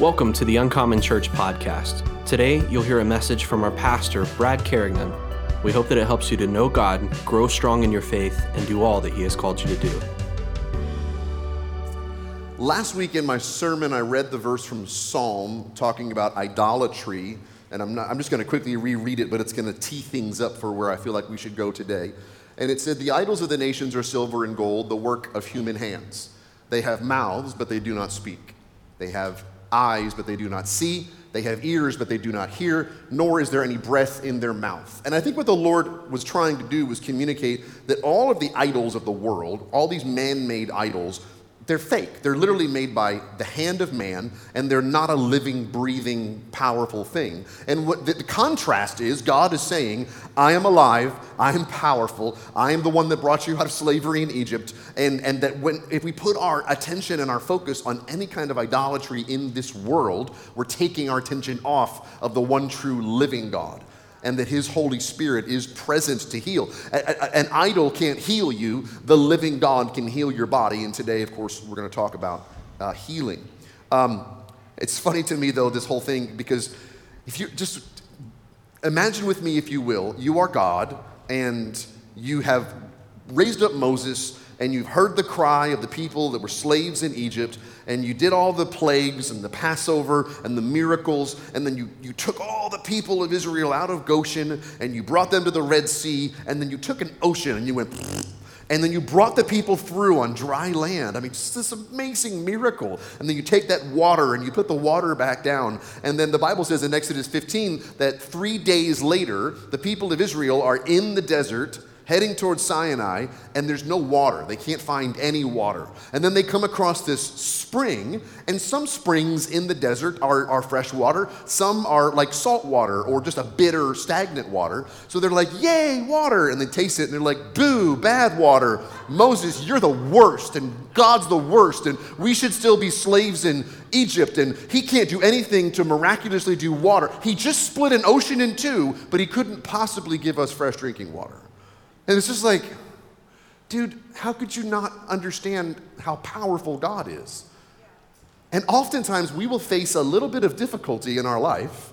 Welcome to the Uncommon Church podcast. Today, you'll hear a message from our pastor, Brad Carignan. We hope that it helps you to know God, grow strong in your faith, and do all that He has called you to do. Last week in my sermon, I read the verse from Psalm talking about idolatry, and I'm, not, I'm just going to quickly reread it, but it's going to tee things up for where I feel like we should go today. And it said, The idols of the nations are silver and gold, the work of human hands. They have mouths, but they do not speak. They have eyes, but they do not see. They have ears, but they do not hear, nor is there any breath in their mouth. And I think what the Lord was trying to do was communicate that all of the idols of the world, all these man made idols, they're fake. They're literally made by the hand of man, and they're not a living, breathing, powerful thing. And what the, the, contrast is God is saying, I am alive, I am powerful, I am the one that brought you out of slavery in Egypt. And, and that when if we put our attention and our focus on any kind of idolatry in this world, we're taking our attention off of the one true living God and that His Holy Spirit is present to heal. An idol can't heal you, the living God can heal your body. And today, of course, we're going to talk about uh, healing. Um, it's funny to me, though, this whole thing, because if you just imagine with me, if you will, you are God and you have raised up Moses and you've heard the cry of the people that were slaves in Egypt, and you did all the plagues and the Passover and the miracles, and then you, you took all the people of Israel out of Goshen and you brought them to the Red Sea, and then you took an ocean and you went, and then you brought the people through on dry land. I mean, just this amazing miracle. And then you take that water and you put the water back down. And then the Bible says in Exodus 15 that three days later, the people of Israel are in the desert heading towards Sinai, and there's no water. They can't find any water. And then they come across this spring, and some springs in the desert are, are fresh water, some are like salt water or just a bitter, stagnant water. So they're like, Yay, water! And they taste it, and they're like, Boo, bad water. Moses, you're the worst, and God's the worst, and we should still be slaves in Egypt, and he can't do anything to miraculously do water. He just split an ocean in two, but he couldn't possibly give us fresh drinking water. And it's just like, dude, how could you not understand how powerful God is? And oftentimes we will face a little bit of difficulty in our life,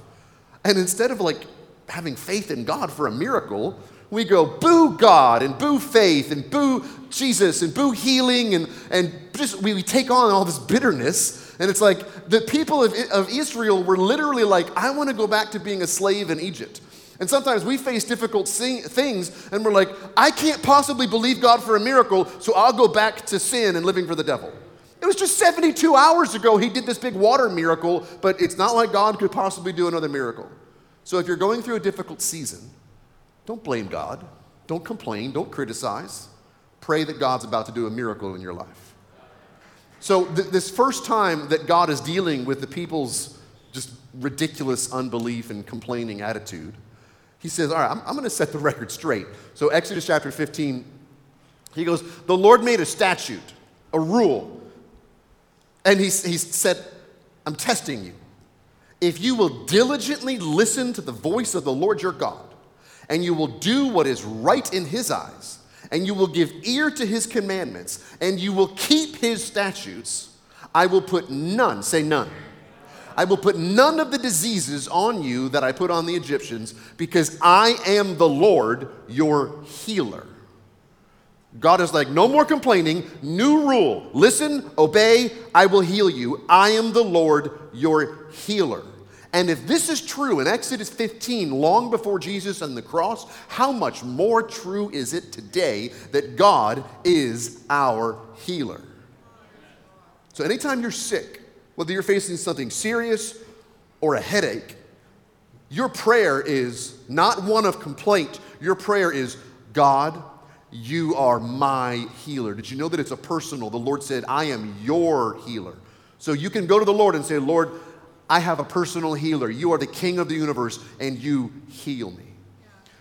and instead of like having faith in God for a miracle, we go boo God and boo faith and boo Jesus and boo healing and, and just we, we take on all this bitterness. And it's like the people of, of Israel were literally like, I want to go back to being a slave in Egypt. And sometimes we face difficult things and we're like, I can't possibly believe God for a miracle, so I'll go back to sin and living for the devil. It was just 72 hours ago he did this big water miracle, but it's not like God could possibly do another miracle. So if you're going through a difficult season, don't blame God. Don't complain. Don't criticize. Pray that God's about to do a miracle in your life. So, th- this first time that God is dealing with the people's just ridiculous unbelief and complaining attitude, he says, All right, I'm, I'm going to set the record straight. So, Exodus chapter 15, he goes, The Lord made a statute, a rule. And he, he said, I'm testing you. If you will diligently listen to the voice of the Lord your God, and you will do what is right in his eyes, and you will give ear to his commandments, and you will keep his statutes, I will put none, say none I will put none of the diseases on you that I put on the Egyptians, because I am the Lord, your healer. God is like, no more complaining, new rule. Listen, obey, I will heal you. I am the Lord, your healer. And if this is true in Exodus 15, long before Jesus and the cross, how much more true is it today that God is our healer? So, anytime you're sick, whether you're facing something serious or a headache, your prayer is not one of complaint. Your prayer is, God, you are my healer. Did you know that it's a personal? The Lord said, I am your healer. So you can go to the Lord and say, Lord, I have a personal healer. You are the king of the universe, and you heal me.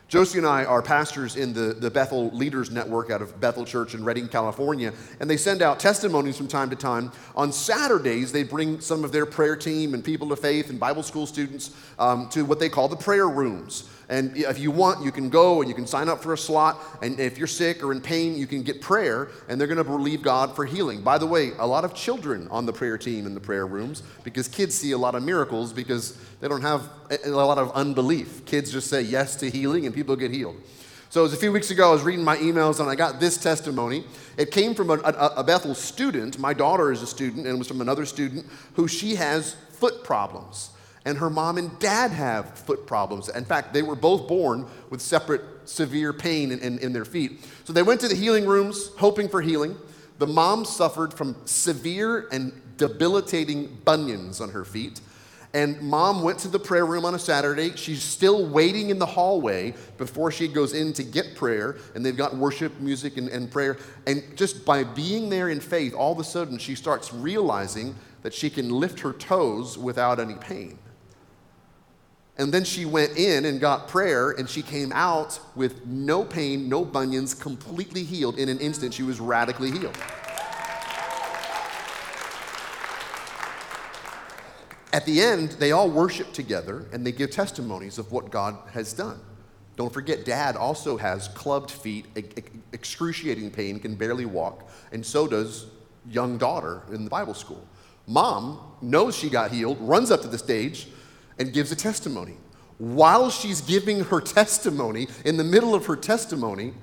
Josie and I are pastors in the, the Bethel Leaders Network out of Bethel Church in Redding, California, and they send out testimonies from time to time. On Saturdays, they bring some of their prayer team and people of faith and Bible school students um, to what they call the prayer rooms. And if you want, you can go and you can sign up for a slot. And if you're sick or in pain, you can get prayer, and they're going to believe God for healing. By the way, a lot of children on the prayer team in the prayer rooms because kids see a lot of miracles because they don't have a lot of unbelief. Kids just say yes to healing, and people get healed. So it was a few weeks ago, I was reading my emails and I got this testimony. It came from a, a, a, Bethel student. My daughter is a student, and it was from another student who she has foot problems and her mom and dad have foot problems. In fact, they were both born with separate severe pain in, in, in, their feet. So they went to the healing rooms hoping for healing. The mom suffered from severe and debilitating bunions on her feet. And mom went to the prayer room on a Saturday. She's still waiting in the hallway before she goes in to get prayer. And they've got worship, music, and, and prayer. And just by being there in faith, all of a sudden she starts realizing that she can lift her toes without any pain. And then she went in and got prayer, and she came out with no pain, no bunions, completely healed. In an instant, she was radically healed. At the end, they all worship together and they give testimonies of what God has done. Don't forget, dad also has clubbed feet, excruciating pain, can barely walk, and so does young daughter in the Bible school. Mom knows she got healed, runs up to the stage, and gives a testimony. While she's giving her testimony, in the middle of her testimony,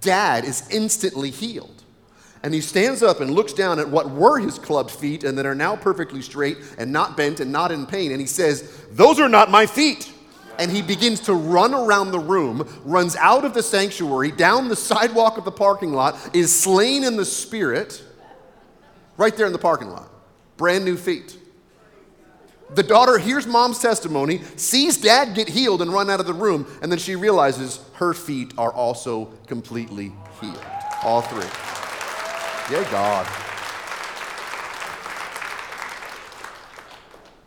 dad is instantly healed. And he stands up and looks down at what were his clubbed feet and that are now perfectly straight and not bent and not in pain. And he says, Those are not my feet. And he begins to run around the room, runs out of the sanctuary, down the sidewalk of the parking lot, is slain in the spirit, right there in the parking lot. Brand new feet. The daughter hears mom's testimony, sees dad get healed and run out of the room, and then she realizes her feet are also completely healed. All three. Yay, God.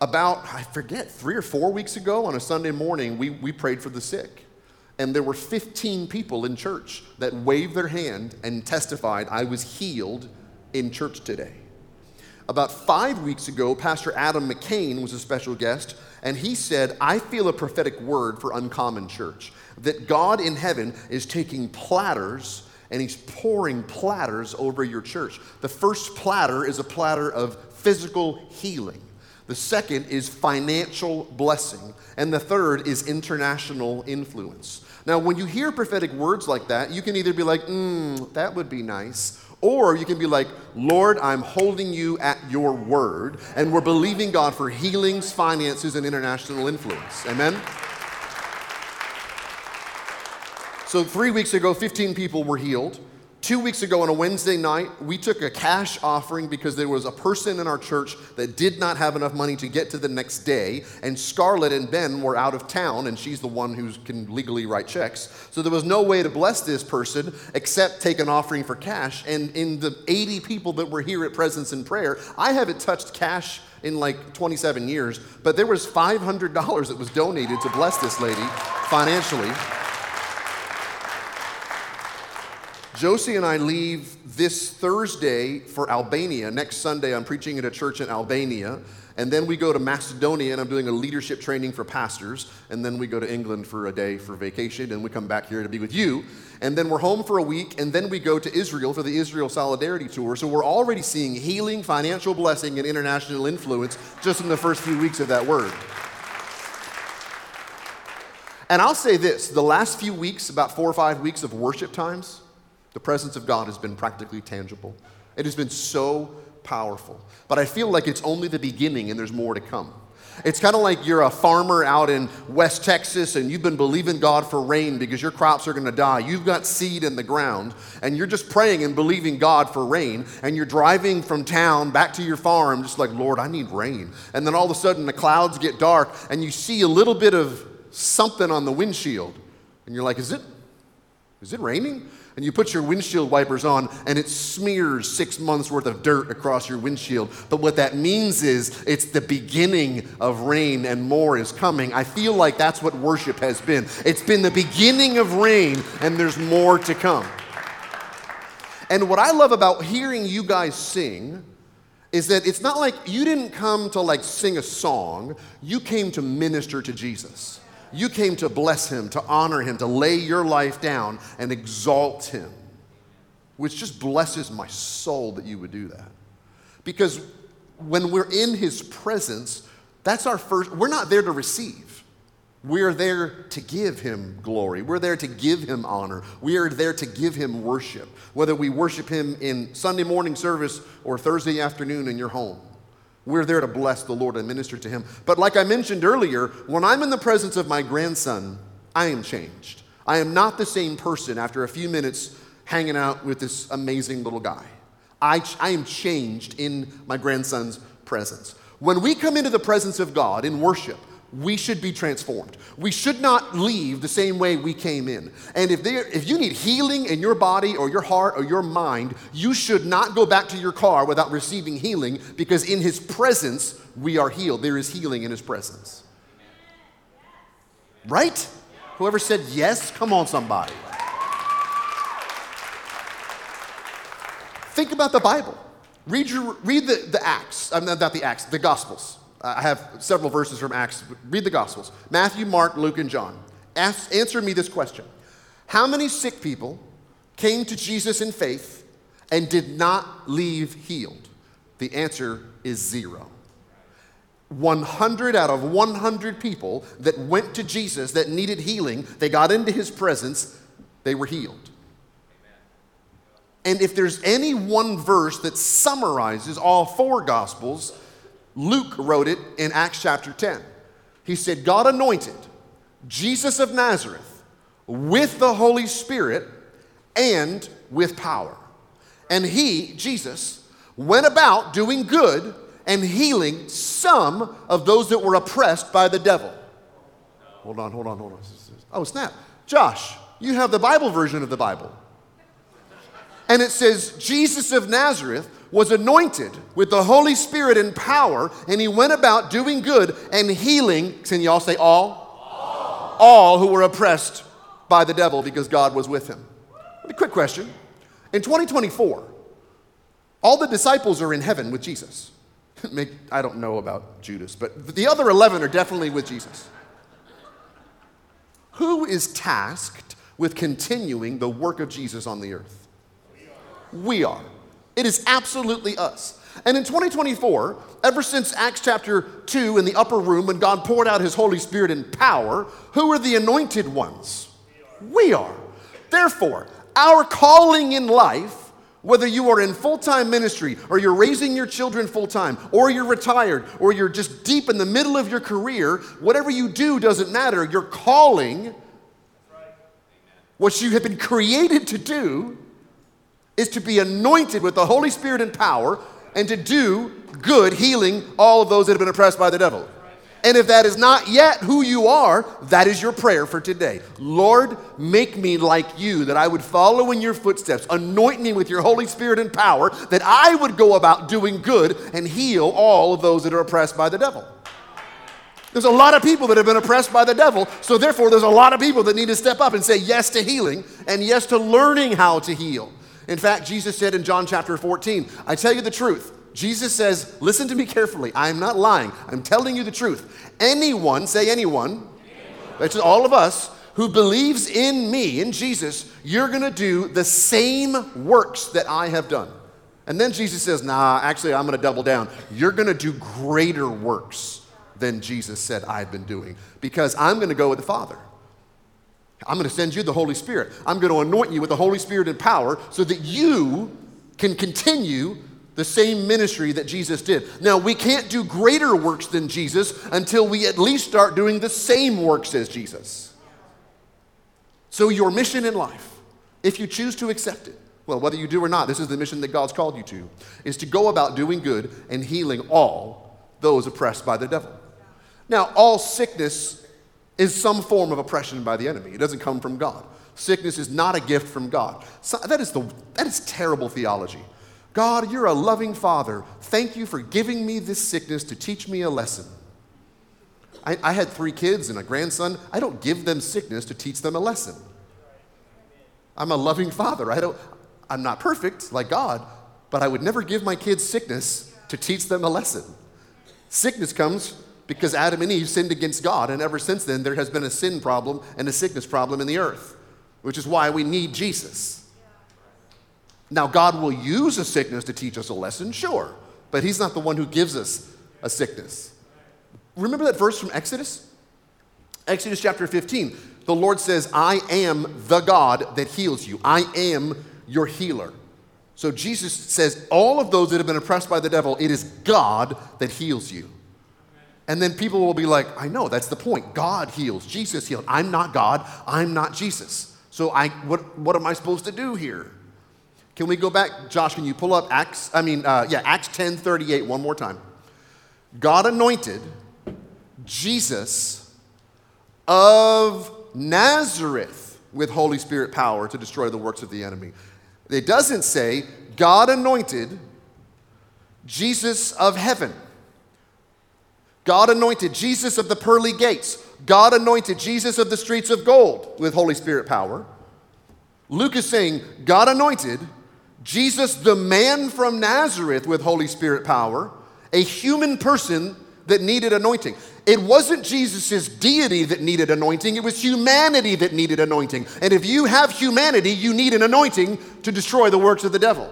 About, I forget, three or four weeks ago on a Sunday morning, we, we prayed for the sick. And there were 15 people in church that waved their hand and testified, I was healed in church today. About five weeks ago, Pastor Adam McCain was a special guest, and he said, I feel a prophetic word for Uncommon Church that God in heaven is taking platters and he's pouring platters over your church. The first platter is a platter of physical healing. The second is financial blessing. And the third is international influence. Now, when you hear prophetic words like that, you can either be like, mm, that would be nice, or you can be like, Lord, I'm holding you at your word, and we're believing God for healings, finances, and international influence. Amen? So, three weeks ago, 15 people were healed. Two weeks ago on a Wednesday night, we took a cash offering because there was a person in our church that did not have enough money to get to the next day, and Scarlett and Ben were out of town, and she's the one who can legally write checks. So there was no way to bless this person except take an offering for cash. And in the 80 people that were here at Presence and Prayer, I haven't touched cash in like 27 years, but there was $500 that was donated to bless this lady financially. Josie and I leave this Thursday for Albania. Next Sunday, I'm preaching at a church in Albania. And then we go to Macedonia, and I'm doing a leadership training for pastors. And then we go to England for a day for vacation, and we come back here to be with you. And then we're home for a week, and then we go to Israel for the Israel Solidarity Tour. So we're already seeing healing, financial blessing, and international influence just in the first few weeks of that word. And I'll say this the last few weeks, about four or five weeks of worship times, the presence of God has been practically tangible. It has been so powerful. But I feel like it's only the beginning and there's more to come. It's kind of like you're a farmer out in West Texas and you've been believing God for rain because your crops are going to die. You've got seed in the ground and you're just praying and believing God for rain. And you're driving from town back to your farm, just like, Lord, I need rain. And then all of a sudden the clouds get dark and you see a little bit of something on the windshield. And you're like, is it, is it raining? And you put your windshield wipers on and it smears six months worth of dirt across your windshield. But what that means is it's the beginning of rain and more is coming. I feel like that's what worship has been. It's been the beginning of rain and there's more to come. And what I love about hearing you guys sing is that it's not like you didn't come to like sing a song, you came to minister to Jesus. You came to bless him, to honor him, to lay your life down and exalt him, which just blesses my soul that you would do that. Because when we're in his presence, that's our first, we're not there to receive. We're there to give him glory. We're there to give him honor. We are there to give him worship, whether we worship him in Sunday morning service or Thursday afternoon in your home. We're there to bless the Lord and minister to Him. But like I mentioned earlier, when I'm in the presence of my grandson, I am changed. I am not the same person after a few minutes hanging out with this amazing little guy. I, I am changed in my grandson's presence. When we come into the presence of God in worship, we should be transformed. We should not leave the same way we came in. And if, there, if you need healing in your body or your heart or your mind, you should not go back to your car without receiving healing because in His presence we are healed. There is healing in His presence. Right? Whoever said yes, come on, somebody. Think about the Bible. Read, your, read the, the Acts, I'm not the Acts, the Gospels. I have several verses from Acts. Read the Gospels Matthew, Mark, Luke, and John. Ask, answer me this question How many sick people came to Jesus in faith and did not leave healed? The answer is zero. 100 out of 100 people that went to Jesus that needed healing, they got into his presence, they were healed. And if there's any one verse that summarizes all four gospels, Luke wrote it in Acts chapter 10. He said, God anointed Jesus of Nazareth with the Holy Spirit and with power. And he, Jesus, went about doing good and healing some of those that were oppressed by the devil. Hold on, hold on, hold on. Oh, snap. Josh, you have the Bible version of the Bible. And it says, Jesus of Nazareth was anointed with the Holy Spirit and power, and he went about doing good and healing. Can y'all say all? All, all who were oppressed by the devil because God was with him. Quick question. In 2024, all the disciples are in heaven with Jesus. I don't know about Judas, but the other 11 are definitely with Jesus. Who is tasked with continuing the work of Jesus on the earth? We are. It is absolutely us. And in 2024, ever since Acts chapter 2 in the upper room when God poured out his Holy Spirit in power, who are the anointed ones? We are. Therefore, our calling in life, whether you are in full time ministry or you're raising your children full time or you're retired or you're just deep in the middle of your career, whatever you do doesn't matter. Your calling, what you have been created to do, is to be anointed with the Holy Spirit and power and to do good, healing all of those that have been oppressed by the devil. And if that is not yet who you are, that is your prayer for today. Lord, make me like you, that I would follow in your footsteps. Anoint me with your Holy Spirit and power, that I would go about doing good and heal all of those that are oppressed by the devil. There's a lot of people that have been oppressed by the devil, so therefore, there's a lot of people that need to step up and say yes to healing and yes to learning how to heal. In fact, Jesus said in John chapter 14, I tell you the truth. Jesus says, Listen to me carefully. I'm not lying. I'm telling you the truth. Anyone, say anyone, that's all of us, who believes in me, in Jesus, you're going to do the same works that I have done. And then Jesus says, Nah, actually, I'm going to double down. You're going to do greater works than Jesus said I've been doing because I'm going to go with the Father. I'm going to send you the Holy Spirit. I'm going to anoint you with the Holy Spirit and power so that you can continue the same ministry that Jesus did. Now, we can't do greater works than Jesus until we at least start doing the same works as Jesus. So, your mission in life, if you choose to accept it, well, whether you do or not, this is the mission that God's called you to, is to go about doing good and healing all those oppressed by the devil. Now, all sickness is some form of oppression by the enemy. It doesn't come from God. Sickness is not a gift from God. So that, is the, that is terrible theology. God, you're a loving father. Thank you for giving me this sickness to teach me a lesson. I, I had three kids and a grandson. I don't give them sickness to teach them a lesson. I'm a loving father. I don't, I'm not perfect like God, but I would never give my kids sickness to teach them a lesson. Sickness comes because Adam and Eve sinned against God, and ever since then, there has been a sin problem and a sickness problem in the earth, which is why we need Jesus. Now, God will use a sickness to teach us a lesson, sure, but He's not the one who gives us a sickness. Remember that verse from Exodus? Exodus chapter 15. The Lord says, I am the God that heals you. I am your healer. So Jesus says, all of those that have been oppressed by the devil, it is God that heals you. And then people will be like, I know, that's the point. God heals, Jesus healed. I'm not God, I'm not Jesus. So I, what, what am I supposed to do here? Can we go back, Josh? Can you pull up Acts? I mean, uh, yeah, Acts 10 38 one more time. God anointed Jesus of Nazareth with Holy Spirit power to destroy the works of the enemy. It doesn't say God anointed Jesus of heaven. God anointed Jesus of the pearly gates. God anointed Jesus of the streets of gold with Holy Spirit power. Luke is saying God anointed Jesus, the man from Nazareth, with Holy Spirit power, a human person that needed anointing. It wasn't Jesus' deity that needed anointing, it was humanity that needed anointing. And if you have humanity, you need an anointing to destroy the works of the devil.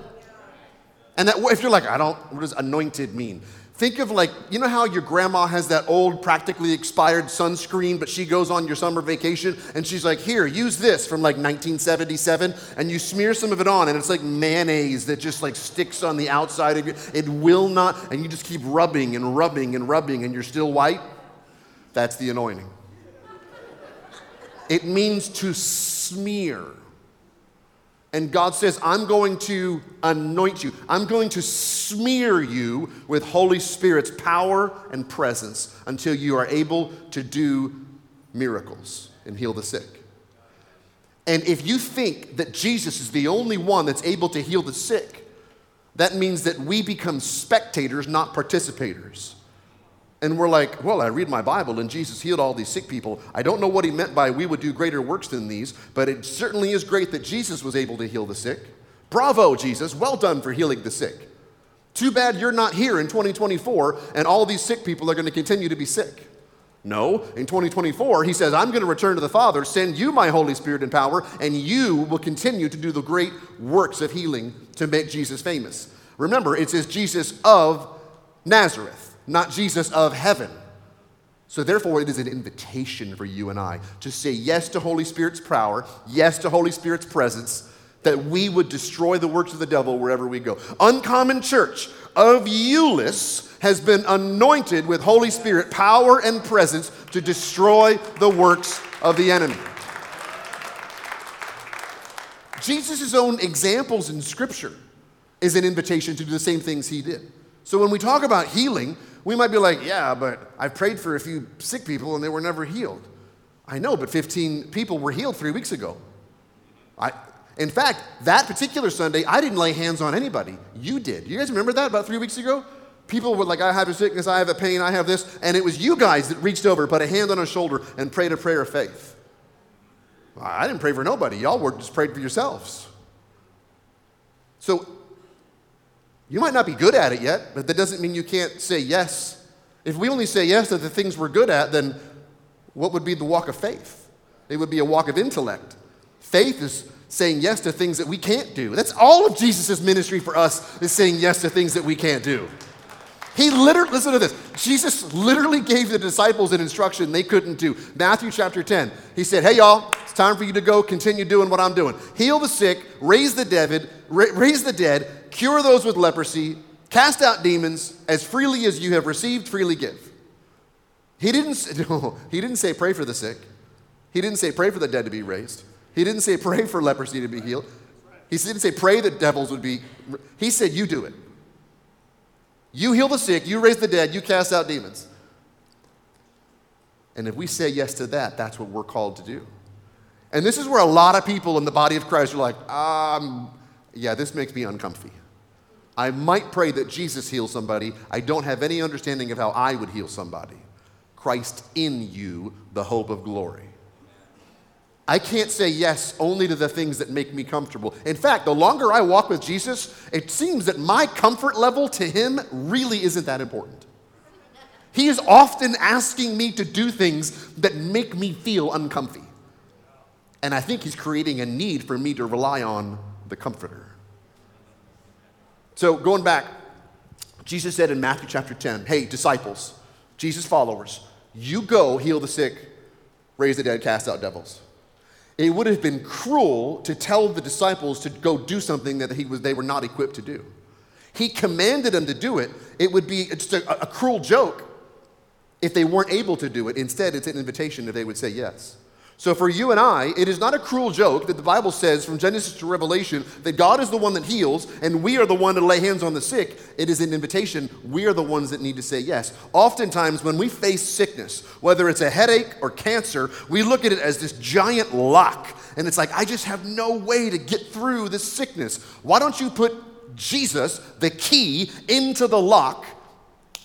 And that, if you're like, I don't, what does anointed mean? Think of like, you know how your grandma has that old, practically expired sunscreen, but she goes on your summer vacation and she's like, here, use this from like 1977, and you smear some of it on, and it's like mayonnaise that just like sticks on the outside of you. It will not, and you just keep rubbing and rubbing and rubbing, and you're still white. That's the anointing. It means to smear. And God says, I'm going to anoint you. I'm going to smear you with Holy Spirit's power and presence until you are able to do miracles and heal the sick. And if you think that Jesus is the only one that's able to heal the sick, that means that we become spectators, not participators. And we're like, well, I read my Bible and Jesus healed all these sick people. I don't know what he meant by we would do greater works than these, but it certainly is great that Jesus was able to heal the sick. Bravo, Jesus. Well done for healing the sick. Too bad you're not here in 2024 and all these sick people are going to continue to be sick. No, in 2024, he says, I'm going to return to the Father, send you my Holy Spirit and power, and you will continue to do the great works of healing to make Jesus famous. Remember, it says Jesus of Nazareth not Jesus of heaven. So, therefore, it is an invitation for you and I to say yes to Holy Spirit's power, yes to Holy Spirit's presence, that we would destroy the works of the devil wherever we go. Uncommon Church of Euless has been anointed with Holy Spirit power and presence to destroy the works of the enemy. Jesus' own examples in Scripture is an invitation to do the same things he did. So when we talk about healing, we might be like, yeah, but I've prayed for a few sick people and they were never healed. I know, but 15 people were healed three weeks ago. I, in fact, that particular Sunday, I didn't lay hands on anybody. You did. You guys remember that about three weeks ago? People were like, I have a sickness, I have a pain, I have this. And it was you guys that reached over, put a hand on a shoulder, and prayed a prayer of faith. I didn't pray for nobody. Y'all were just prayed for yourselves. So you might not be good at it yet, but that doesn't mean you can't say yes. If we only say yes to the things we're good at, then what would be the walk of faith? It would be a walk of intellect. Faith is saying yes to things that we can't do. That's all of Jesus' ministry for us is saying yes to things that we can't do. He literally, listen to this. Jesus literally gave the disciples an instruction they couldn't do. Matthew chapter 10. He said, Hey, y'all, it's time for you to go continue doing what I'm doing. Heal the sick, raise the dead, raise the dead, cure those with leprosy, cast out demons, as freely as you have received, freely give. He didn't, no, he didn't say pray for the sick. He didn't say pray for the dead to be raised. He didn't say pray for leprosy to be healed. He didn't say pray that devils would be. He said you do it. You heal the sick, you raise the dead, you cast out demons. And if we say yes to that, that's what we're called to do. And this is where a lot of people in the body of Christ are like, um, yeah, this makes me uncomfy. I might pray that Jesus heals somebody. I don't have any understanding of how I would heal somebody. Christ in you, the hope of glory. I can't say yes only to the things that make me comfortable. In fact, the longer I walk with Jesus, it seems that my comfort level to him really isn't that important. He is often asking me to do things that make me feel uncomfy. And I think he's creating a need for me to rely on the comforter. So, going back, Jesus said in Matthew chapter 10, Hey, disciples, Jesus followers, you go heal the sick, raise the dead, cast out devils. It would have been cruel to tell the disciples to go do something that he was, they were not equipped to do. He commanded them to do it. It would be just a, a cruel joke if they weren't able to do it. Instead, it's an invitation if they would say yes. So, for you and I, it is not a cruel joke that the Bible says from Genesis to Revelation that God is the one that heals and we are the one to lay hands on the sick. It is an invitation. We are the ones that need to say yes. Oftentimes, when we face sickness, whether it's a headache or cancer, we look at it as this giant lock. And it's like, I just have no way to get through this sickness. Why don't you put Jesus, the key, into the lock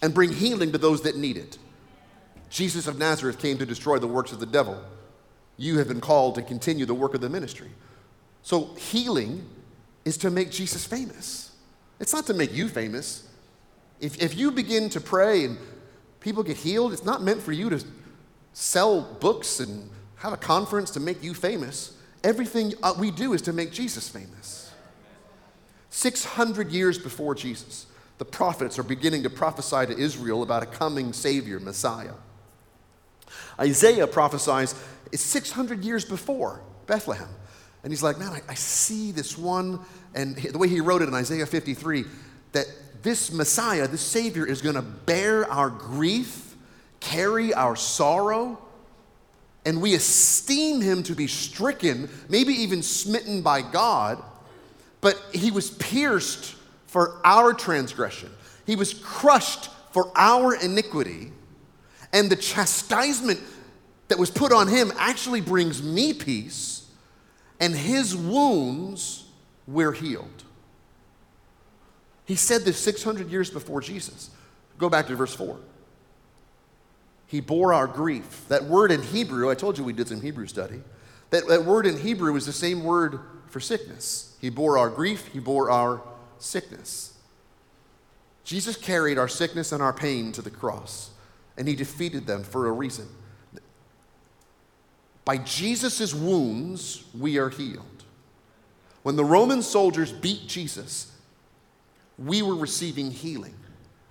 and bring healing to those that need it? Jesus of Nazareth came to destroy the works of the devil you have been called to continue the work of the ministry. So, healing is to make Jesus famous. It's not to make you famous. If, if you begin to pray and people get healed, it's not meant for you to sell books and have a conference to make you famous. Everything uh, we do is to make Jesus famous. 600 years before Jesus, the prophets are beginning to prophesy to Israel about a coming Savior, Messiah. Isaiah prophesies it's 600 years before Bethlehem. And he's like, man, I, I see this one. And the way he wrote it in Isaiah 53, that this Messiah, this Savior, is going to bear our grief, carry our sorrow, and we esteem him to be stricken, maybe even smitten by God, but he was pierced for our transgression, he was crushed for our iniquity, and the chastisement that was put on him actually brings me peace, and his wounds we're healed. He said this 600 years before Jesus. Go back to verse 4. He bore our grief. That word in Hebrew, I told you we did some Hebrew study. That, that word in Hebrew is the same word for sickness. He bore our grief, he bore our sickness. Jesus carried our sickness and our pain to the cross, and he defeated them for a reason. By Jesus' wounds, we are healed. When the Roman soldiers beat Jesus, we were receiving healing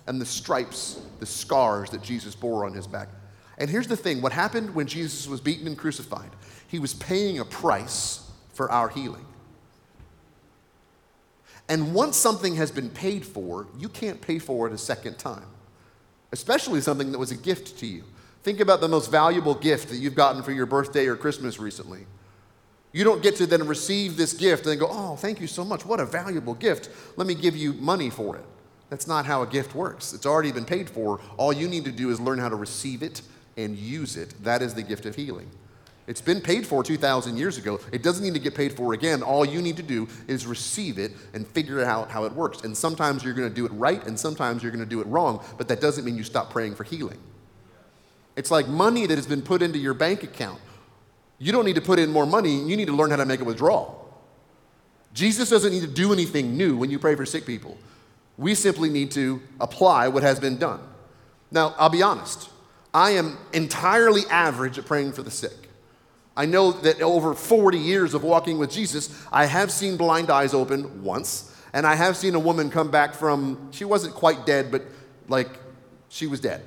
and the stripes, the scars that Jesus bore on his back. And here's the thing what happened when Jesus was beaten and crucified? He was paying a price for our healing. And once something has been paid for, you can't pay for it a second time, especially something that was a gift to you. Think about the most valuable gift that you've gotten for your birthday or Christmas recently. You don't get to then receive this gift and go, oh, thank you so much. What a valuable gift. Let me give you money for it. That's not how a gift works. It's already been paid for. All you need to do is learn how to receive it and use it. That is the gift of healing. It's been paid for 2,000 years ago. It doesn't need to get paid for again. All you need to do is receive it and figure out how it works. And sometimes you're going to do it right, and sometimes you're going to do it wrong, but that doesn't mean you stop praying for healing. It's like money that has been put into your bank account. You don't need to put in more money, you need to learn how to make a withdrawal. Jesus doesn't need to do anything new when you pray for sick people. We simply need to apply what has been done. Now, I'll be honest, I am entirely average at praying for the sick. I know that over 40 years of walking with Jesus, I have seen blind eyes open once, and I have seen a woman come back from, she wasn't quite dead, but like she was dead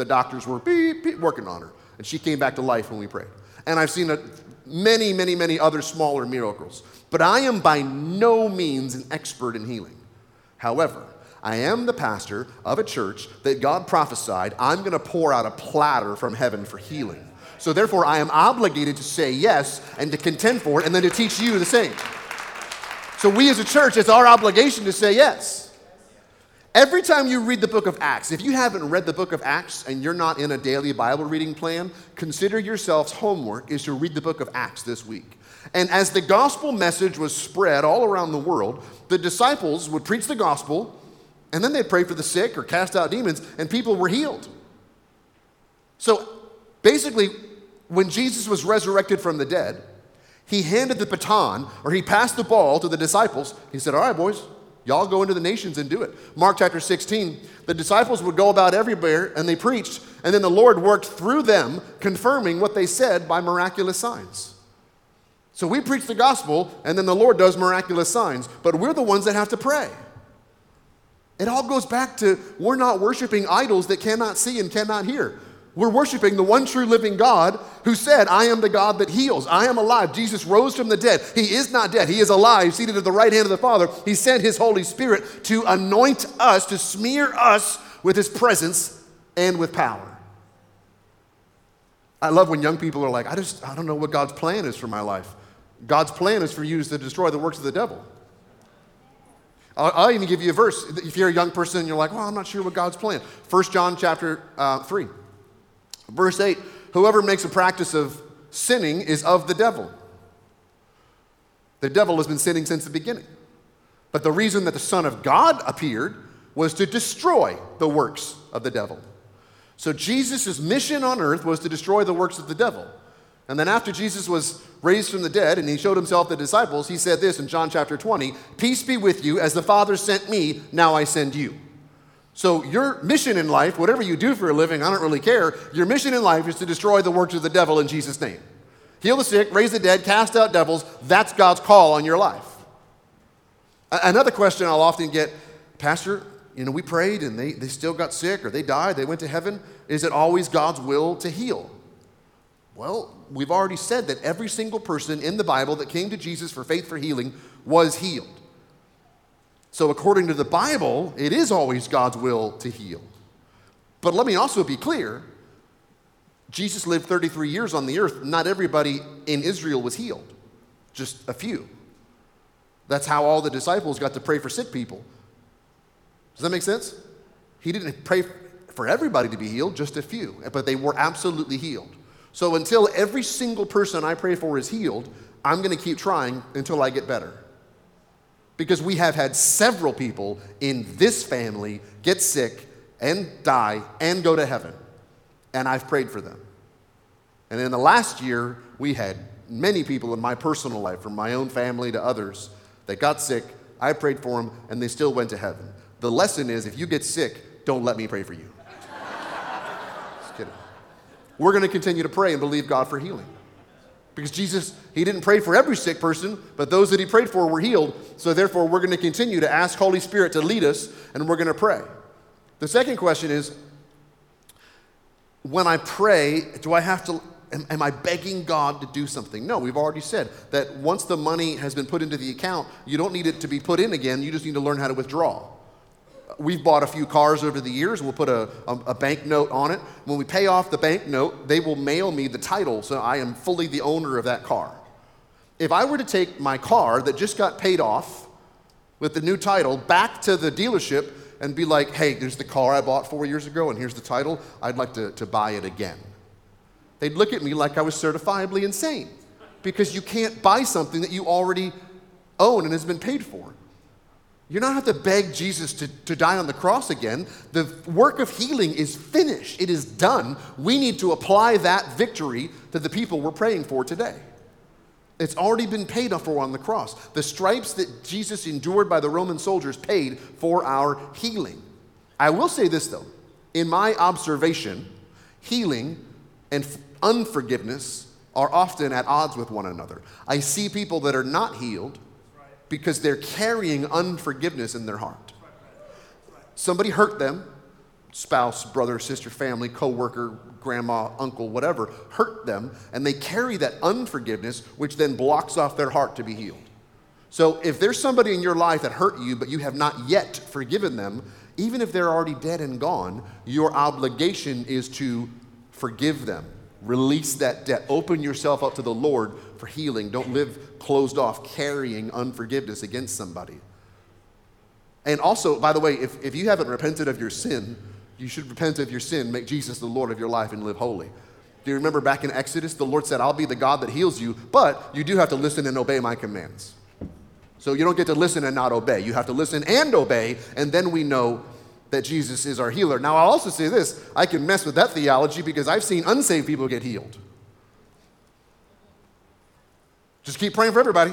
the doctors were beep, beep, working on her. And she came back to life when we prayed. And I've seen a, many, many, many other smaller miracles. But I am by no means an expert in healing. However, I am the pastor of a church that God prophesied I'm going to pour out a platter from heaven for healing. So therefore, I am obligated to say yes and to contend for it and then to teach you the same. So we as a church, it's our obligation to say yes. Every time you read the book of Acts, if you haven't read the book of Acts and you're not in a daily Bible reading plan, consider yourselves homework is to read the book of Acts this week. And as the gospel message was spread all around the world, the disciples would preach the gospel and then they'd pray for the sick or cast out demons, and people were healed. So basically, when Jesus was resurrected from the dead, he handed the baton or he passed the ball to the disciples. He said, All right, boys, Y'all go into the nations and do it. Mark chapter 16, the disciples would go about everywhere and they preached, and then the Lord worked through them, confirming what they said by miraculous signs. So we preach the gospel, and then the Lord does miraculous signs, but we're the ones that have to pray. It all goes back to we're not worshiping idols that cannot see and cannot hear. We're worshiping the one true living God who said, I am the God that heals. I am alive. Jesus rose from the dead. He is not dead. He is alive, seated at the right hand of the Father. He sent His Holy Spirit to anoint us, to smear us with His presence and with power. I love when young people are like, I just, I don't know what God's plan is for my life. God's plan is for you to destroy the works of the devil. I'll, I'll even give you a verse. If you're a young person and you're like, well, I'm not sure what God's plan. 1 John chapter uh, 3. Verse 8 Whoever makes a practice of sinning is of the devil. The devil has been sinning since the beginning. But the reason that the Son of God appeared was to destroy the works of the devil. So Jesus' mission on earth was to destroy the works of the devil. And then after Jesus was raised from the dead and he showed himself to the disciples, he said this in John chapter 20 Peace be with you, as the Father sent me, now I send you. So, your mission in life, whatever you do for a living, I don't really care, your mission in life is to destroy the works of the devil in Jesus' name. Heal the sick, raise the dead, cast out devils. That's God's call on your life. Another question I'll often get Pastor, you know, we prayed and they, they still got sick or they died, they went to heaven. Is it always God's will to heal? Well, we've already said that every single person in the Bible that came to Jesus for faith for healing was healed. So, according to the Bible, it is always God's will to heal. But let me also be clear Jesus lived 33 years on the earth. Not everybody in Israel was healed, just a few. That's how all the disciples got to pray for sick people. Does that make sense? He didn't pray for everybody to be healed, just a few, but they were absolutely healed. So until every single person I pray for is healed, I'm going to keep trying until I get better because we have had several people in this family get sick and die and go to heaven. And I've prayed for them. And in the last year, we had many people in my personal life, from my own family to others, that got sick. I prayed for them, and they still went to heaven. The lesson is if you get sick, don't let me pray for you. Just kidding. We're going to continue to pray and believe God for healing. Because Jesus, He didn't pray for every sick person, but those that He prayed for were healed. So therefore, we're going to continue to ask Holy Spirit to lead us, and we're going to pray. The second question is when I pray, do I have to, am, am I begging God to do something? No, we've already said that once the money has been put into the account, you don't need it to be put in again, you just need to learn how to withdraw we've bought a few cars over the years. We'll put a, a, a, bank note on it. When we pay off the bank note, they will mail me the title so I am fully the owner of that car. If I were to take my car that just got paid off with the new title back to the dealership and be like, hey, there's the car I bought four years ago and here's the title, I'd like to, to buy it again. They'd look at me like I was certifiably insane because you can't buy something that you already own and has been paid for. You don't have to beg Jesus to, to die on the cross again. The work of healing is finished, it is done. We need to apply that victory to the people we're praying for today. It's already been paid for on the cross. The stripes that Jesus endured by the Roman soldiers paid for our healing. I will say this though in my observation, healing and unforgiveness are often at odds with one another. I see people that are not healed because they're carrying unforgiveness in their heart. Somebody hurt them, spouse, brother, sister, family, coworker, grandma, uncle, whatever, hurt them, and they carry that unforgiveness, which then blocks off their heart to be healed. So if there's somebody in your life that hurt you, but you have not yet forgiven them, even if they're already dead and gone, your obligation is to forgive them Release that debt. Open yourself up to the Lord for healing. Don't live closed off, carrying unforgiveness against somebody. And also, by the way, if, if you haven't repented of your sin, you should repent of your sin, make Jesus the Lord of your life, and live holy. Do you remember back in Exodus, the Lord said, I'll be the God that heals you, but you do have to listen and obey my commands. So you don't get to listen and not obey. You have to listen and obey, and then we know that Jesus is our healer. Now, I'll also say this I can mess with that theology because I've seen unsaved people get healed. Just keep praying for everybody.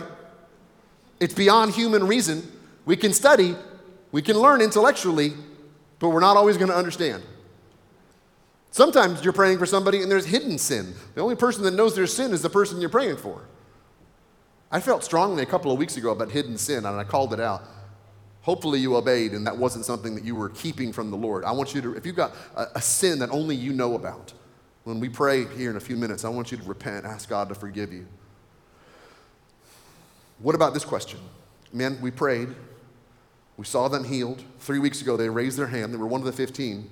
It's beyond human reason. We can study, we can learn intellectually, but we're not always going to understand. Sometimes you're praying for somebody and there's hidden sin. The only person that knows there's sin is the person you're praying for. I felt strongly a couple of weeks ago about hidden sin and I called it out. Hopefully you obeyed and that wasn't something that you were keeping from the Lord. I want you to, if you've got a, a sin that only you know about, when we pray here in a few minutes, I want you to repent, ask God to forgive you. What about this question? Men, we prayed. We saw them healed. Three weeks ago, they raised their hand. They were one of the 15.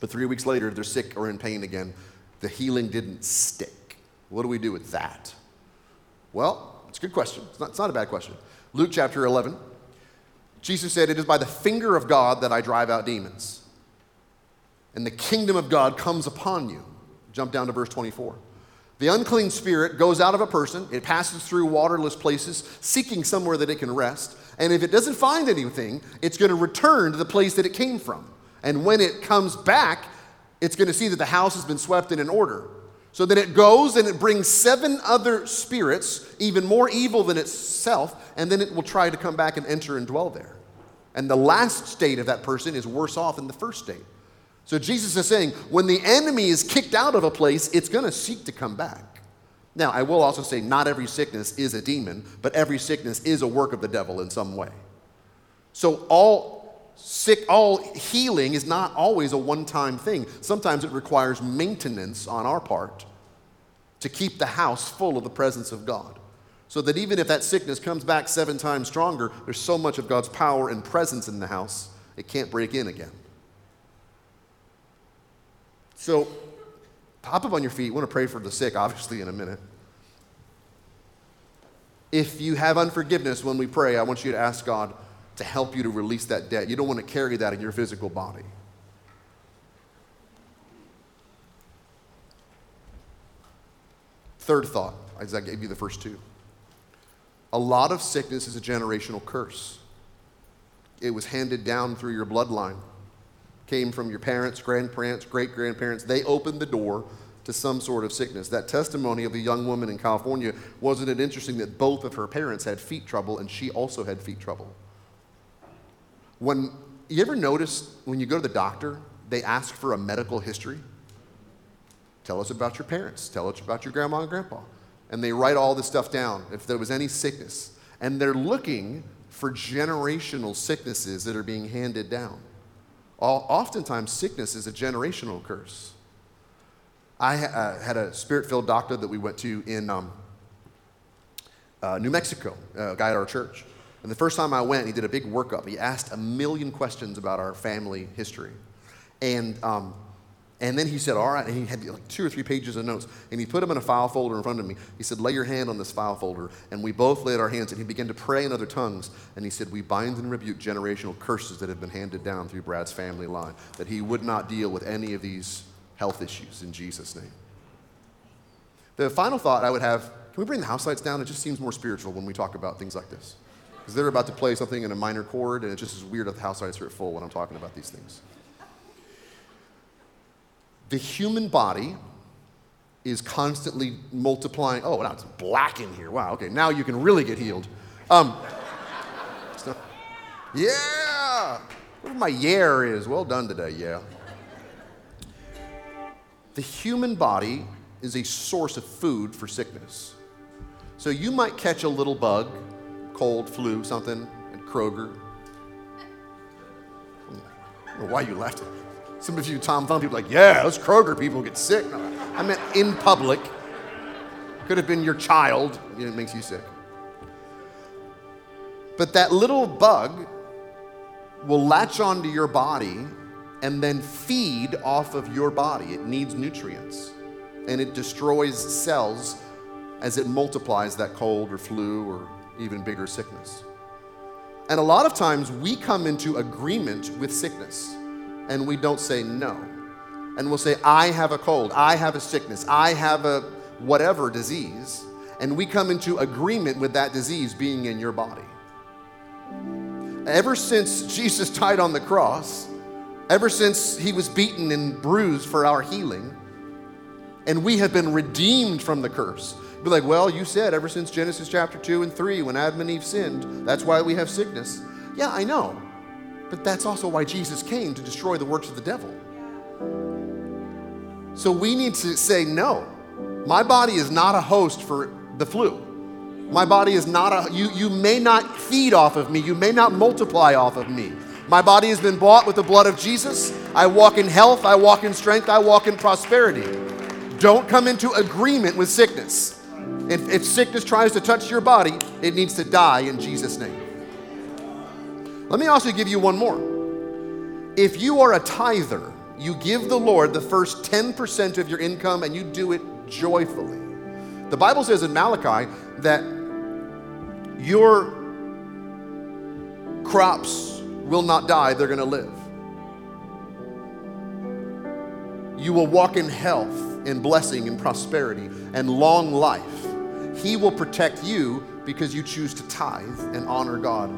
But three weeks later, they're sick or in pain again. The healing didn't stick. What do we do with that? Well, it's a good question. It's not, it's not a bad question. Luke chapter 11. Jesus said, It is by the finger of God that I drive out demons. And the kingdom of God comes upon you. Jump down to verse 24. The unclean spirit goes out of a person, it passes through waterless places, seeking somewhere that it can rest. And if it doesn't find anything, it's going to return to the place that it came from. And when it comes back, it's going to see that the house has been swept in an order. So then it goes and it brings seven other spirits, even more evil than itself, and then it will try to come back and enter and dwell there. And the last state of that person is worse off than the first state. So Jesus is saying when the enemy is kicked out of a place, it's going to seek to come back. Now, I will also say not every sickness is a demon, but every sickness is a work of the devil in some way. So all sick all healing is not always a one-time thing. Sometimes it requires maintenance on our part to keep the house full of the presence of God. So that even if that sickness comes back 7 times stronger, there's so much of God's power and presence in the house, it can't break in again. So, pop up on your feet. I want to pray for the sick, obviously, in a minute. If you have unforgiveness when we pray, I want you to ask God to help you to release that debt. You don't want to carry that in your physical body. Third thought, as I gave you the first two. A lot of sickness is a generational curse. It was handed down through your bloodline came from your parents, grandparents, great grandparents. They opened the door to some sort of sickness. That testimony of a young woman in California, wasn't it interesting that both of her parents had feet trouble and she also had feet trouble? When you ever notice when you go to the doctor, they ask for a medical history? Tell us about your parents, tell us about your grandma and grandpa. And they write all this stuff down if there was any sickness. And they're looking for generational sicknesses that are being handed down. Oftentimes, sickness is a generational curse. I uh, had a spirit filled doctor that we went to in um, uh, New Mexico, a guy at our church. And the first time I went, he did a big workup. He asked a million questions about our family history. And um, and then he said, All right. And he had like two or three pages of notes. And he put them in a file folder in front of me. He said, Lay your hand on this file folder. And we both laid our hands. And he began to pray in other tongues. And he said, We bind and rebuke generational curses that have been handed down through Brad's family line, that he would not deal with any of these health issues in Jesus' name. The final thought I would have can we bring the house lights down? It just seems more spiritual when we talk about things like this. Because they're about to play something in a minor chord, and it just is weird that the house lights are at full when I'm talking about these things. The human body is constantly multiplying. Oh, now it's black in here. Wow, okay, now you can really get healed. Um, so, yeah, whatever my yeah is. Well done today, yeah. The human body is a source of food for sickness. So you might catch a little bug, cold, flu, something, at Kroger. why you left it. Some of you Tom Thumb people like, yeah, those Kroger people get sick. No, I meant in public. Could have been your child. it makes you sick. But that little bug will latch onto your body and then feed off of your body. It needs nutrients and it destroys cells as it multiplies that cold or flu or even bigger sickness. And a lot of times we come into agreement with sickness and we don't say no. And we'll say, I have a cold, I have a sickness, I have a whatever disease. And we come into agreement with that disease being in your body. Ever since Jesus died on the cross, ever since he was beaten and bruised for our healing, and we have been redeemed from the curse. Be like, well, you said ever since Genesis chapter 2 and 3, when Adam and Eve sinned, that's why we have sickness. Yeah, I know. But that's also why Jesus came to destroy the works of the devil. So we need to say, no, my body is not a host for the flu. My body is not a, you, you may not feed off of me, you may not multiply off of me. My body has been bought with the blood of Jesus. I walk in health, I walk in strength, I walk in prosperity. Don't come into agreement with sickness. If, if sickness tries to touch your body, it needs to die in Jesus' name. Let me also give you one more. If you are a tither, you give the Lord the first 10% of your income and you do it joyfully. The Bible says in Malachi that your crops will not die, they're going to live. You will walk in health, in blessing, and prosperity, and long life. He will protect you because you choose to tithe and honor God.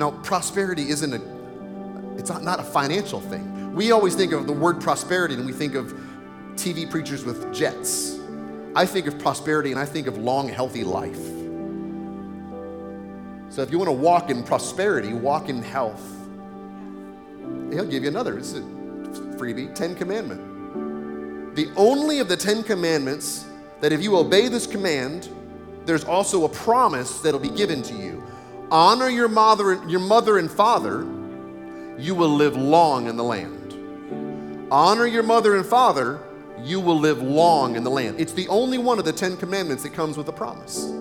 Now, prosperity isn't a it's not, not a financial thing. We always think of the word prosperity and we think of TV preachers with jets. I think of prosperity and I think of long, healthy life. So if you want to walk in prosperity, walk in health. He'll give you another. It's a freebie, Ten Commandment. The only of the Ten Commandments that if you obey this command, there's also a promise that'll be given to you. Honor your mother, your mother and father, you will live long in the land. Honor your mother and father, you will live long in the land. It's the only one of the Ten Commandments that comes with a promise.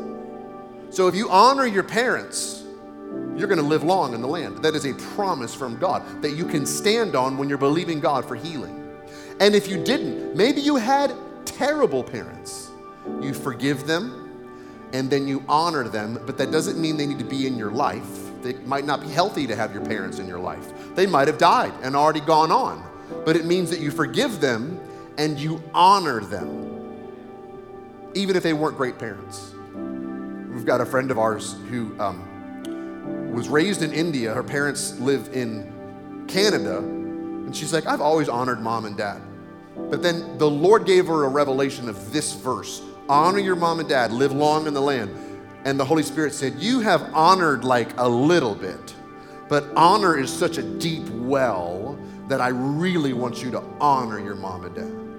So if you honor your parents, you're going to live long in the land. That is a promise from God that you can stand on when you're believing God for healing. And if you didn't, maybe you had terrible parents. You forgive them and then you honor them, but that doesn't mean they need to be in your life. It might not be healthy to have your parents in your life. They might have died and already gone on, but it means that you forgive them and you honor them, even if they weren't great parents. We've got a friend of ours who um, was raised in India. Her parents live in Canada, and she's like, I've always honored mom and dad. But then the Lord gave her a revelation of this verse honor your mom and dad, live long in the land. And the Holy Spirit said, You have honored like a little bit, but honor is such a deep well that I really want you to honor your mom and dad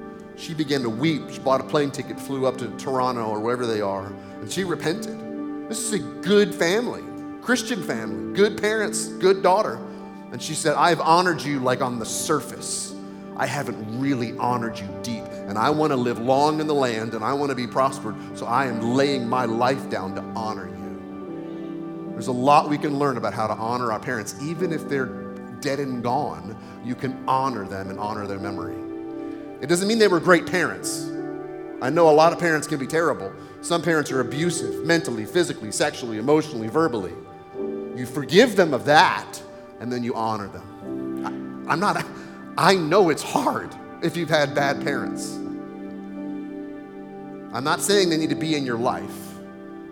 she began to weep. She bought a plane ticket, flew up to Toronto or wherever they are, and she repented. This is a good family, Christian family, good parents, good daughter. And she said, I've honored you like on the surface. I haven't really honored you deep. And I want to live long in the land and I want to be prospered. So I am laying my life down to honor you. There's a lot we can learn about how to honor our parents. Even if they're dead and gone, you can honor them and honor their memory. It doesn't mean they were great parents. I know a lot of parents can be terrible. Some parents are abusive mentally, physically, sexually, emotionally, verbally. You forgive them of that, and then you honor them. I, am not, I know it's hard if you've had bad parents. I'm not saying they need to be in your life,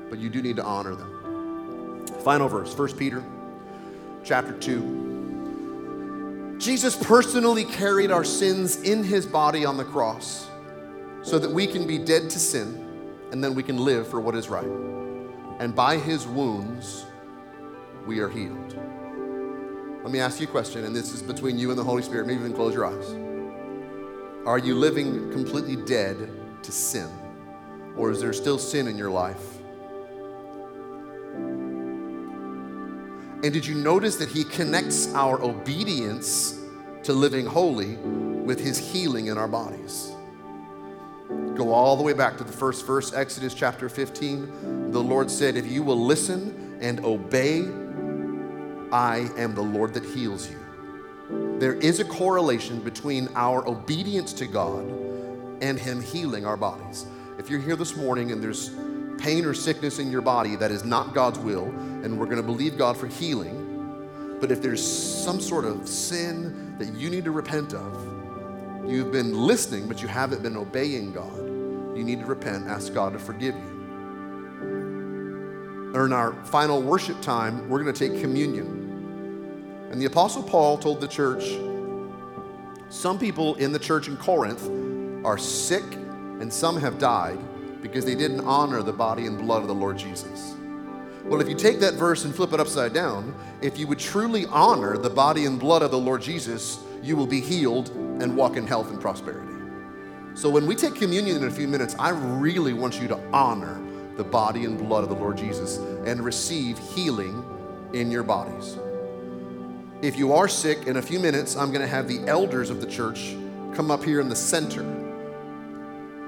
but you do need to honor them. Final verse, 1 Peter chapter 2. Jesus personally carried our sins in his body on the cross so that we can be dead to sin and then we can live for what is right. And by his wounds, we are healed. Let me ask you a question, and this is between you and the Holy Spirit. Maybe even close your eyes. Are you living completely dead to sin? Or is there still sin in your life? And did you notice that he connects our obedience to living holy with his healing in our bodies? Go all the way back to the first verse, Exodus chapter 15. The Lord said, If you will listen and obey, I am the Lord that heals you. There is a correlation between our obedience to God and Him healing our bodies. If you're here this morning and there's pain or sickness in your body that is not God's will, and we're going to believe God for healing. But if there's some sort of sin that you need to repent of, you've been listening, but you haven't been obeying God, you need to repent, ask God to forgive you. In our final worship time, we're going to take communion. And the Apostle Paul told the church some people in the church in Corinth are sick and some have died because they didn't honor the body and blood of the Lord Jesus. Well, if you take that verse and flip it upside down, if you would truly honor the body and blood of the Lord Jesus, you will be healed and walk in health and prosperity. So when we take communion in a few minutes, I really want you to honor the body and blood of the Lord Jesus and receive healing in your bodies. If you are sick, in a few minutes, I'm going to have the elders of the church come up here in the center.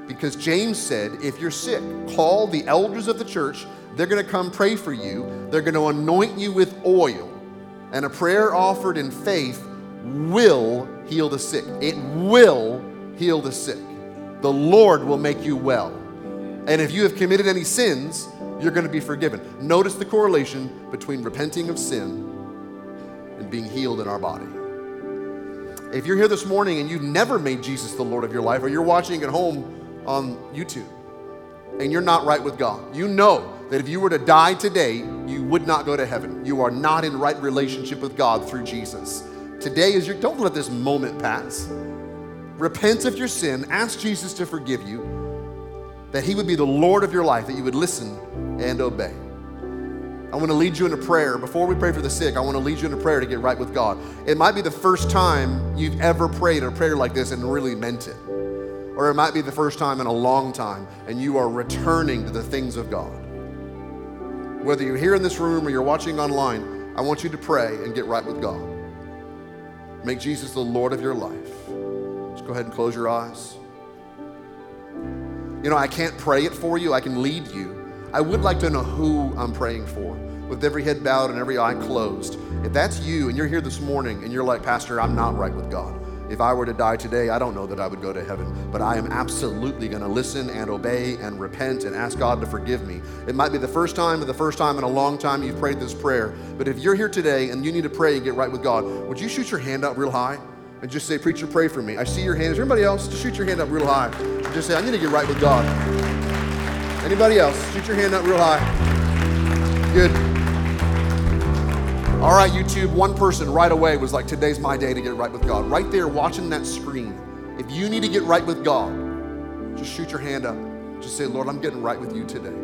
Because James said, if you're sick, call the elders of the church they're going to come pray for you. They're going to anoint you with oil. And a prayer offered in faith will heal the sick. It will heal the sick. The Lord will make you well. And if you have committed any sins, you're going to be forgiven. Notice the correlation between repenting of sin and being healed in our body. If you're here this morning and you've never made Jesus the Lord of your life, or you're watching at home on YouTube and you're not right with God, you know that if you were to die today, you would not go to heaven. You are not in right relationship with God through Jesus. Today is your, don't let this moment pass. Repent of your sin, ask Jesus to forgive you, that He would be the Lord of your life, that you would listen and obey. I want to lead you in a prayer. Before we pray for the sick, I want to lead you in a prayer to get right with God. It might be the first time you've ever prayed a prayer like this and really meant it. Or it might be the first time in a long time and you are returning to the things of God. Whether you're here in this room or you're watching online, I want you to pray and get right with God. Make Jesus the Lord of your life. Just go ahead and close your eyes. You know, I can't pray it for you, I can lead you. I would like to know who I'm praying for with every head bowed and every eye closed. If that's you and you're here this morning and you're like, Pastor, I'm not right with God. If I were to die today, I don't know that I would go to heaven, but I am absolutely going to listen and obey and repent and ask God to forgive me. It might be the first time or the first time in a long time you've prayed this prayer, but if you're here today and you need to pray and get right with God, would you shoot your hand up real high? and just say, Preacher, pray for me. I see your hand. Is there anybody else? Just shoot your hand up real high. And just say, I need to get right with God. Anybody else? Shoot your hand up real high. Good. All right, YouTube, one person right away was like, Today's my day to get right with God. Right there, watching that screen. If you need to get right with God, just shoot your hand up. Just say, Lord, I'm getting right with you today.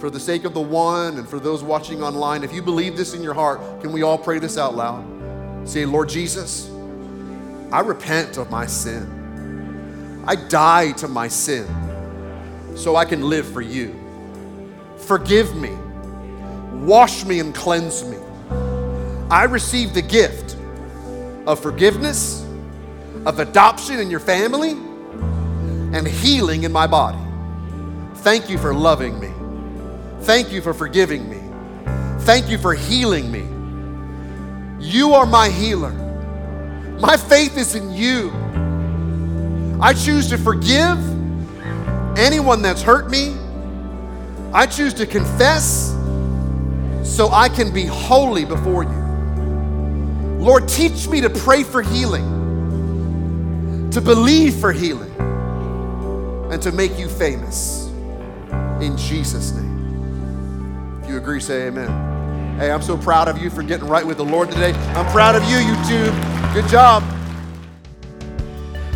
For the sake of the one and for those watching online, if you believe this in your heart, can we all pray this out loud? Say, Lord Jesus, I repent of my sin. I die to my sin so I can live for you. Forgive me, wash me, and cleanse me. I receive the gift of forgiveness, of adoption in your family, and healing in my body. Thank you for loving me. Thank you for forgiving me. Thank you for healing me. You are my healer. My faith is in you. I choose to forgive anyone that's hurt me. I choose to confess so I can be holy before you. Lord, teach me to pray for healing, to believe for healing, and to make you famous. In Jesus' name. If you agree, say amen. Hey, I'm so proud of you for getting right with the Lord today. I'm proud of you, YouTube. Good job.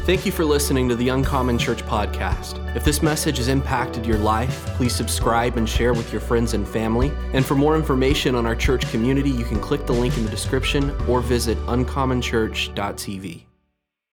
Thank you for listening to the Uncommon Church podcast. If this message has impacted your life, please subscribe and share with your friends and family. And for more information on our church community, you can click the link in the description or visit uncommonchurch.tv.